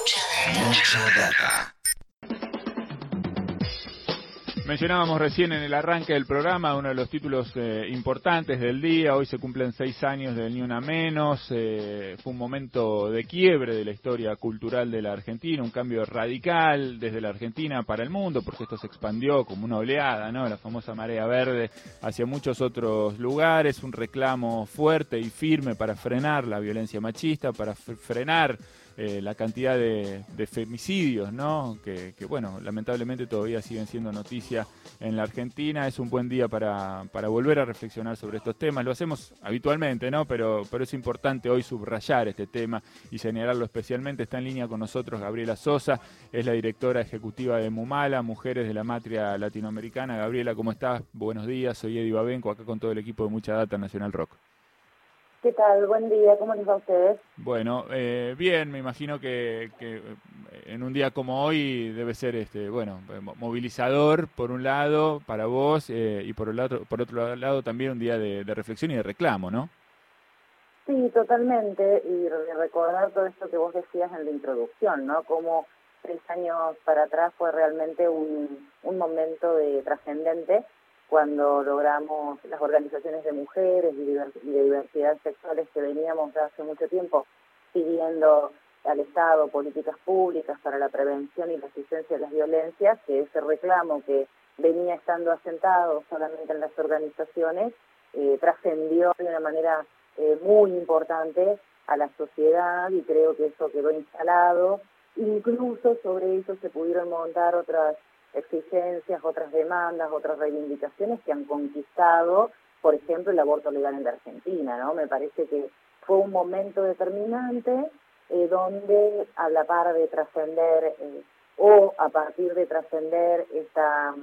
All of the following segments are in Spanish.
Mucha data. Mencionábamos recién en el arranque del programa uno de los títulos eh, importantes del día. Hoy se cumplen seis años del Ni Una Menos. Eh, fue un momento de quiebre de la historia cultural de la Argentina, un cambio radical desde la Argentina para el mundo, porque esto se expandió como una oleada, ¿no? La famosa marea verde hacia muchos otros lugares. Un reclamo fuerte y firme para frenar la violencia machista, para frenar eh, la cantidad de, femicidios, ¿no? Que, bueno, lamentablemente todavía siguen siendo noticia en la Argentina. Es un buen día para, para volver a reflexionar sobre estos temas. Lo hacemos habitualmente, ¿no? Pero, pero es importante hoy subrayar este tema y señalarlo especialmente. Está en línea con nosotros Gabriela Sosa, es la directora ejecutiva de Mumala, Mujeres de la Matria Latinoamericana. Gabriela, ¿cómo estás? Buenos días, soy Eddie Babenco, acá con todo el equipo de Mucha Data Nacional Rock. ¿Qué tal? Buen día, ¿cómo les va a ustedes? Bueno, eh, bien, me imagino que, eh, en un día como hoy debe ser, este, bueno, movilizador por un lado para vos eh, y por, el lado, por otro lado también un día de, reflexión y de reclamo, ¿no? Sí, totalmente, y recordar todo esto que vos decías en la introducción, ¿no? Como tres años para atrás fue realmente un, un momento de trascendente cuando logramos las organizaciones de mujeres y de diversidad sexuales que veníamos de hace mucho tiempo pidiendo al Estado políticas públicas para la prevención y la asistencia de las violencias, que ese reclamo que venía estando asentado solamente en las organizaciones eh, trascendió de una manera eh, muy importante a la sociedad y creo que eso quedó instalado. Incluso sobre eso se pudieron montar otras exigencias, otras demandas, otras reivindicaciones que han conquistado, por ejemplo, el aborto legal en la Argentina, ¿no? Me parece que fue un momento determinante eh, donde a la par de trascender eh, o a partir de trascender esta,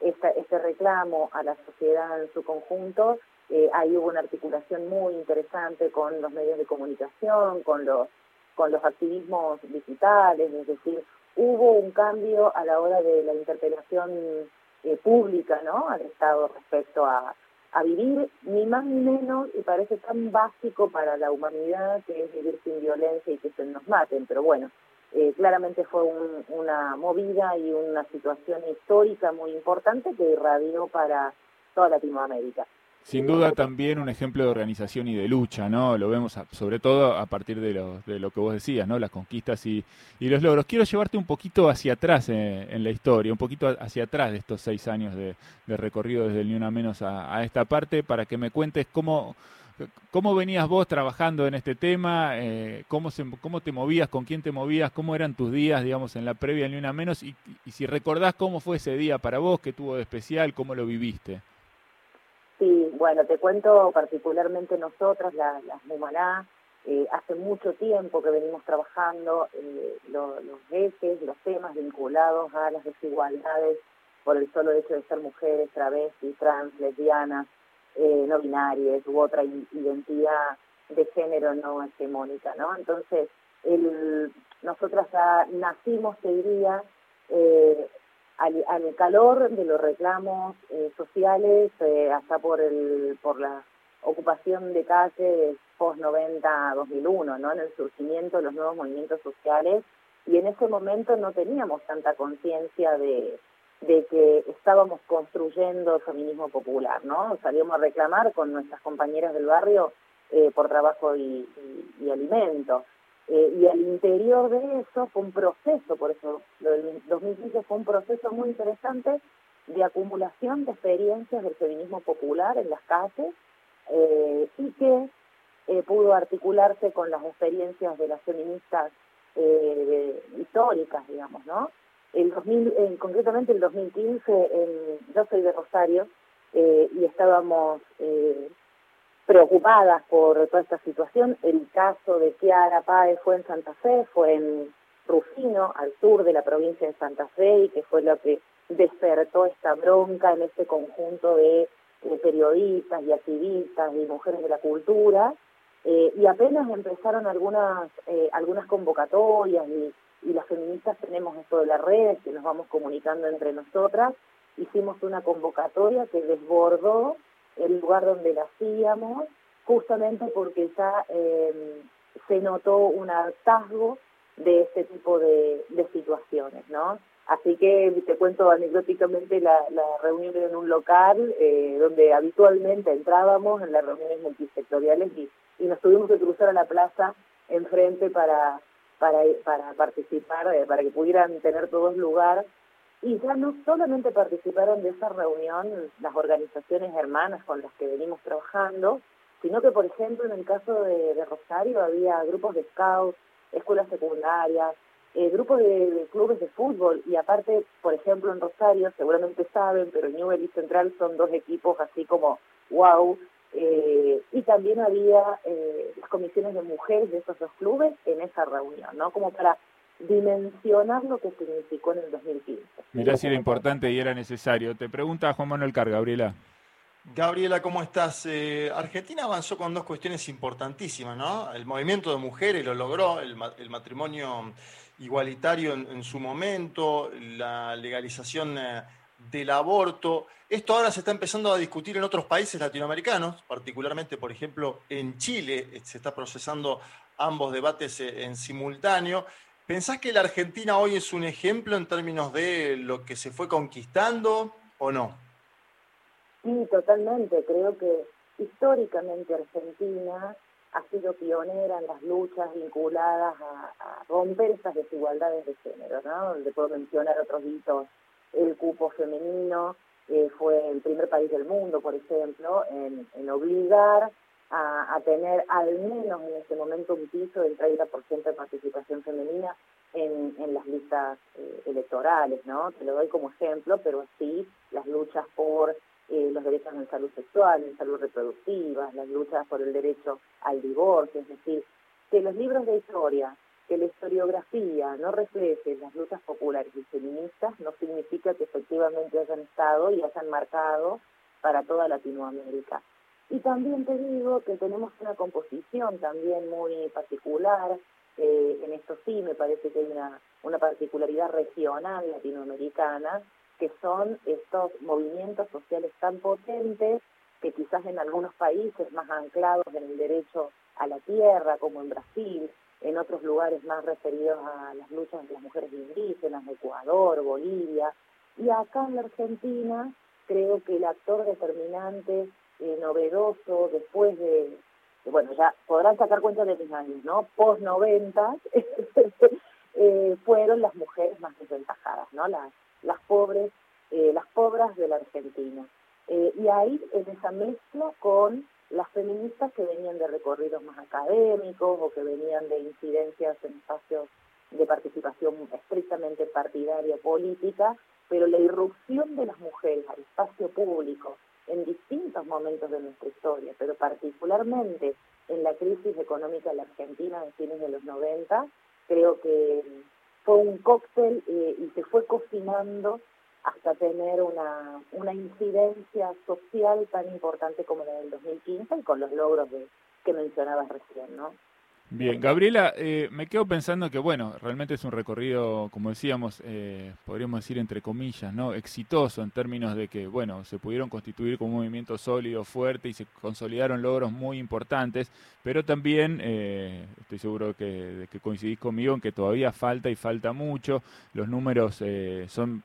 este reclamo a la sociedad en su conjunto, eh, ahí hubo una articulación muy interesante con los medios de comunicación, con los con los activismos digitales, es decir, hubo un cambio a la hora de la interpelación eh, pública ¿no? al Estado respecto a, vivir ni más ni menos y parece tan básico para la humanidad que es vivir sin violencia y que se nos maten, pero bueno, eh, claramente fue una movida y una situación histórica muy importante que irradió para toda Latinoamérica. Sin duda también un ejemplo de organización y de lucha, ¿no? Lo vemos sobre todo a partir de lo, de lo que vos decías, ¿no? Las conquistas y, y los logros. Quiero llevarte un poquito hacia atrás eh, en la historia, un poquito hacia atrás de estos seis años de, recorrido desde el Ni Una Menos a, esta parte, para que me cuentes cómo, cómo venías vos trabajando en este tema, eh, cómo, se, cómo te movías, con quién te movías, cómo eran tus días, digamos, en la previa del Ni Una Menos, y, y si recordás cómo fue ese día para vos, qué tuvo de especial, cómo lo viviste. Bueno, te cuento particularmente nosotras, las, las Mumaná, eh, hace mucho tiempo que venimos trabajando eh, los ejes, los temas vinculados a las desigualdades por el solo hecho de ser mujeres, travestis, trans, lesbianas, eh, no binarias u otra identidad de género no hegemónica, ¿no? Entonces, el, nosotras ya nacimos, te diría, eh, al, calor de los reclamos eh, sociales eh, hasta por el por la ocupación de calles post 90 2001 no en el surgimiento de los nuevos movimientos sociales. Y en ese momento no teníamos tanta conciencia de de que estábamos construyendo feminismo popular no salíamos a reclamar con nuestras compañeras del barrio eh, por trabajo y, y, y alimento eh, y al interior de eso fue un proceso, por eso lo del 2015 fue un proceso muy interesante de acumulación de experiencias del feminismo popular en las calles eh, y que eh, pudo articularse con las experiencias de las feministas históricas, digamos, ¿no? El 2000, concretamente el 2015, yo soy de Rosario y estábamos preocupadas por toda esta situación. El caso de Kiara Páez fue en Santa Fe, fue en Rufino, al sur de la provincia de Santa Fe, y que fue lo que despertó esta bronca en este conjunto de, periodistas y activistas y mujeres de la cultura. Eh, y apenas empezaron algunas, eh, algunas convocatorias y, las feministas tenemos esto de las redes que nos vamos comunicando entre nosotras, hicimos una convocatoria que desbordó el lugar donde la hacíamos, justamente porque ya eh, se notó un hartazgo de este tipo de, situaciones, ¿no? Así que te cuento anecdóticamente la, reunión en un local eh, donde habitualmente entrábamos en las reuniones multisectoriales y, nos tuvimos que cruzar a la plaza enfrente para participar, eh, para que pudieran tener todos lugar. Y ya no solamente participaron de esa reunión las organizaciones hermanas con las que venimos trabajando, sino que, por ejemplo, en el caso de, Rosario había grupos de scouts, escuelas secundarias, eh, grupos de, clubes de fútbol y aparte, por ejemplo, en Rosario, seguramente saben, pero Newell y Central son dos equipos así como wow, eh, y también había eh, las comisiones de mujeres de esos dos clubes en esa reunión, ¿no? Como para dimensionar lo que significó en el 2015. Mirá si era importante y era necesario. Te pregunta Juan Manuel Car, Gabriela. Gabriela, ¿cómo estás? Eh, Argentina avanzó con dos cuestiones importantísimas, ¿no? El movimiento de mujeres lo logró, el, matrimonio igualitario en, su momento, la legalización eh, del aborto. Esto ahora se está empezando a discutir en otros países latinoamericanos, particularmente, por ejemplo, en Chile, eh, se está procesando ambos debates en simultáneo. ¿Pensás que la Argentina hoy es un ejemplo en términos de lo que se fue conquistando o no? Sí, totalmente. Creo que históricamente Argentina ha sido pionera en las luchas vinculadas a, romper estas desigualdades de género, ¿no? Le puedo mencionar otros hitos. El cupo femenino eh, fue el primer país del mundo, por ejemplo, en, obligar a, tener al menos en ese momento un piso del 30% de participación femenina en, las listas eh, electorales, ¿no? Te lo doy como ejemplo, pero sí las luchas por eh, los derechos en salud sexual, en salud reproductiva, las luchas por el derecho al divorcio, es decir, que los libros de historia, que la historiografía no refleje las luchas populares y feministas no significa que efectivamente hayan estado y hayan marcado para toda Latinoamérica. Y también te digo que tenemos una composición también muy particular, eh, en esto sí me parece que hay una, una particularidad regional latinoamericana, que son estos movimientos sociales tan potentes que quizás en algunos países más anclados en el derecho a la tierra, como en Brasil, en otros lugares más referidos a las luchas de las mujeres indígenas, Ecuador, Bolivia, y acá en la Argentina creo que el actor determinante, eh, novedoso, después de, bueno, ya podrán sacar cuenta de mis años, ¿no? Post 90, eh, fueron las mujeres más desventajadas, ¿no? Las, las pobres, eh, las pobres de la Argentina. Y ahí en esa mezcla con las feministas que venían de recorridos más académicos o que venían de incidencias en espacios de participación estrictamente partidaria política, pero la irrupción de las mujeres al espacio público momentos de nuestra historia, pero particularmente en la crisis económica de la Argentina de fines de los 90, creo que fue un cóctel eh, y se fue cocinando hasta tener una, una incidencia social tan importante como la del 2015 y con los logros que mencionabas recién, ¿no? Bien, Gabriela, eh, me quedo pensando que, bueno, realmente es un recorrido, como decíamos, eh, podríamos decir entre comillas, ¿no? Exitoso en términos de que, bueno, se pudieron constituir como un movimiento sólido, fuerte y se consolidaron logros muy importantes, pero también eh, estoy seguro de que coincidís conmigo en que todavía falta y falta mucho. Los números son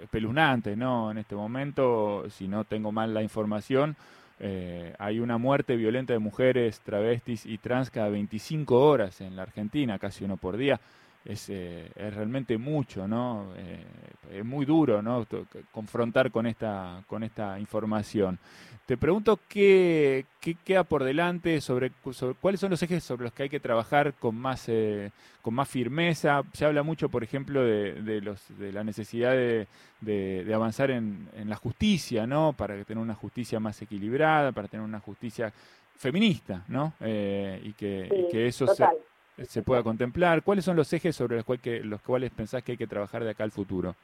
espeluznantes, ¿no? En este momento, si no tengo mal la información, eh, hay una muerte violenta de mujeres, travestis y trans cada 25 horas en la Argentina, casi uno por día. Es, eh, es realmente mucho, ¿no? Eh, es muy duro, ¿no? Confrontar con esta, con esta información. Te pregunto qué, qué queda por delante, sobre, cuáles son los ejes sobre los que hay que trabajar con más, eh, con más firmeza. Se habla mucho, por ejemplo, de, de, los, de la necesidad de, de, avanzar en, en, la justicia, ¿no? Para tener una justicia más equilibrada, para tener una justicia feminista, ¿no? Eh, y, que, que, eso se, se, pueda contemplar. ¿Cuáles son los ejes sobre los, cual que, los cuales pensás que hay que trabajar de acá al futuro?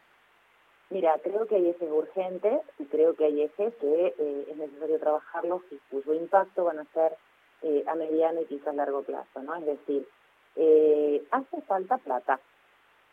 Mira, creo que hay ejes urgentes y creo que hay ejes que eh, es necesario trabajarlos y cuyo impacto van a ser eh, a mediano y quizás largo plazo, ¿no? Es decir, eh, hace falta plata.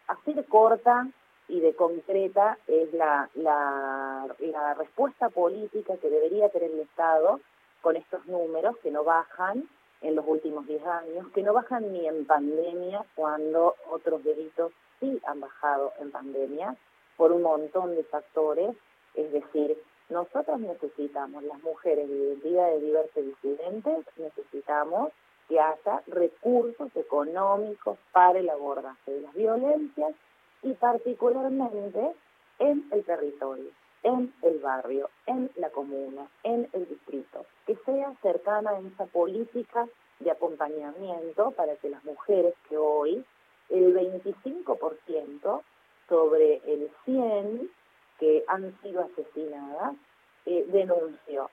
Así de corta y de concreta es la, la, la respuesta política que debería tener el Estado con estos números que no bajan en los últimos 10 años, que no bajan ni en pandemia cuando otros delitos sí han bajado en pandemia por un montón de factores, es decir, nosotros necesitamos, las mujeres de identidades diversas disidentes, necesitamos que haya recursos económicos para el abordaje de las violencias y particularmente en el territorio, en el barrio, en la comuna, en el distrito, que sea cercana a esa política de acompañamiento para que las mujeres que hoy, el 25% sobre el 100 que han sido asesinadas, eh, denunció.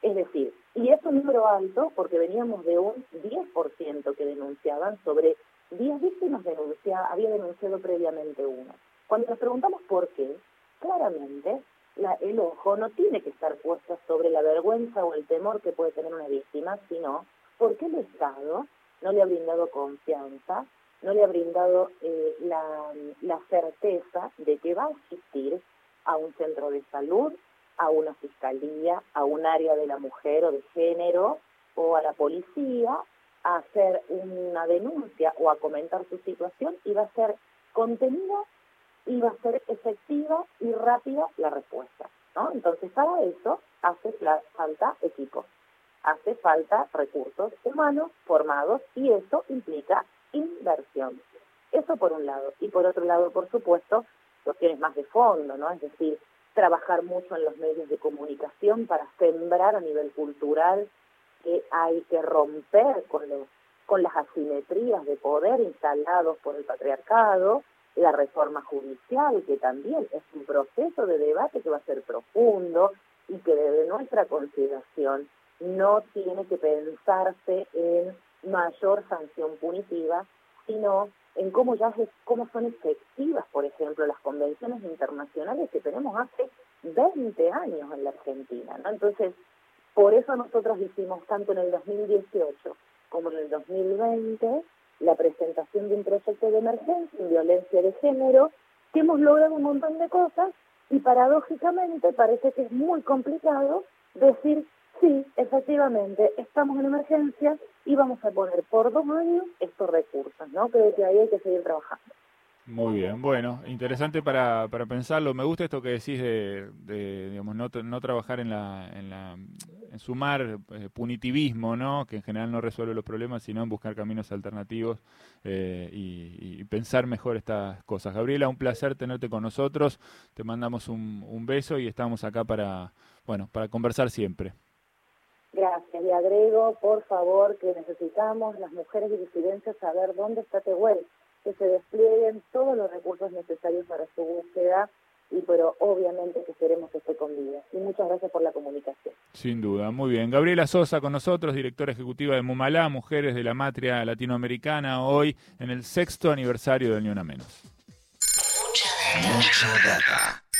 Es decir, y es un número alto porque veníamos de un 10% que denunciaban sobre 10 víctimas denuncia, había denunciado previamente uno. Cuando nos preguntamos por qué, claramente la, el ojo no tiene que estar puesto sobre la vergüenza o el temor que puede tener una víctima, sino porque el Estado no le ha brindado confianza, no le ha brindado eh, la, certeza de que va a asistir a un centro de salud, a una fiscalía, a un área de la mujer o de género o a la policía a hacer una denuncia o a comentar su situación y va a ser contenida va a ser efectiva y rápida la respuesta. ¿no? Entonces, para eso hace falta equipo, hace falta recursos humanos formados y eso implica inversión. Eso por un lado. Y por otro lado, por supuesto, cuestiones más de fondo, ¿no? Es decir, trabajar mucho en los medios de comunicación para sembrar a nivel cultural que hay que romper con, los, con las asimetrías de poder instalados por el patriarcado, la reforma judicial, que también es un proceso de debate que va a ser profundo y que desde nuestra consideración no tiene que pensarse en mayor sanción punitiva, sino en cómo ya cómo son efectivas, por ejemplo, las convenciones internacionales que tenemos hace 20 años en la Argentina, ¿no? Entonces, por eso nosotros hicimos tanto en el 2018 como en el 2020 la presentación de un proyecto de emergencia en violencia de género, que hemos logrado un montón de cosas y paradójicamente parece que es muy complicado decir, sí, efectivamente, estamos en emergencia y vamos a poner por dos años estos recursos, ¿no? Creo que ahí hay que seguir trabajando. Muy bien, bueno, interesante para, para pensarlo. Me gusta esto que decís de, de digamos, no, no trabajar en la, en la en sumar eh, punitivismo, ¿no? Que en general no resuelve los problemas, sino en buscar caminos alternativos eh, y, pensar mejor estas cosas. Gabriela, un placer tenerte con nosotros. Te mandamos un, un beso y estamos acá para, bueno, para conversar siempre. Gracias. Y agrego, por favor, que necesitamos las mujeres y disidencias saber dónde está Tehuel, que se desplieguen todos los recursos necesarios para su búsqueda y pero obviamente que queremos que esté con vida. Y muchas gracias por la comunicación. Sin duda, muy bien. Gabriela Sosa con nosotros, directora ejecutiva de Mumalá, Mujeres de la Matria Latinoamericana, hoy en el sexto aniversario del Ni Una Menos. Mucha data.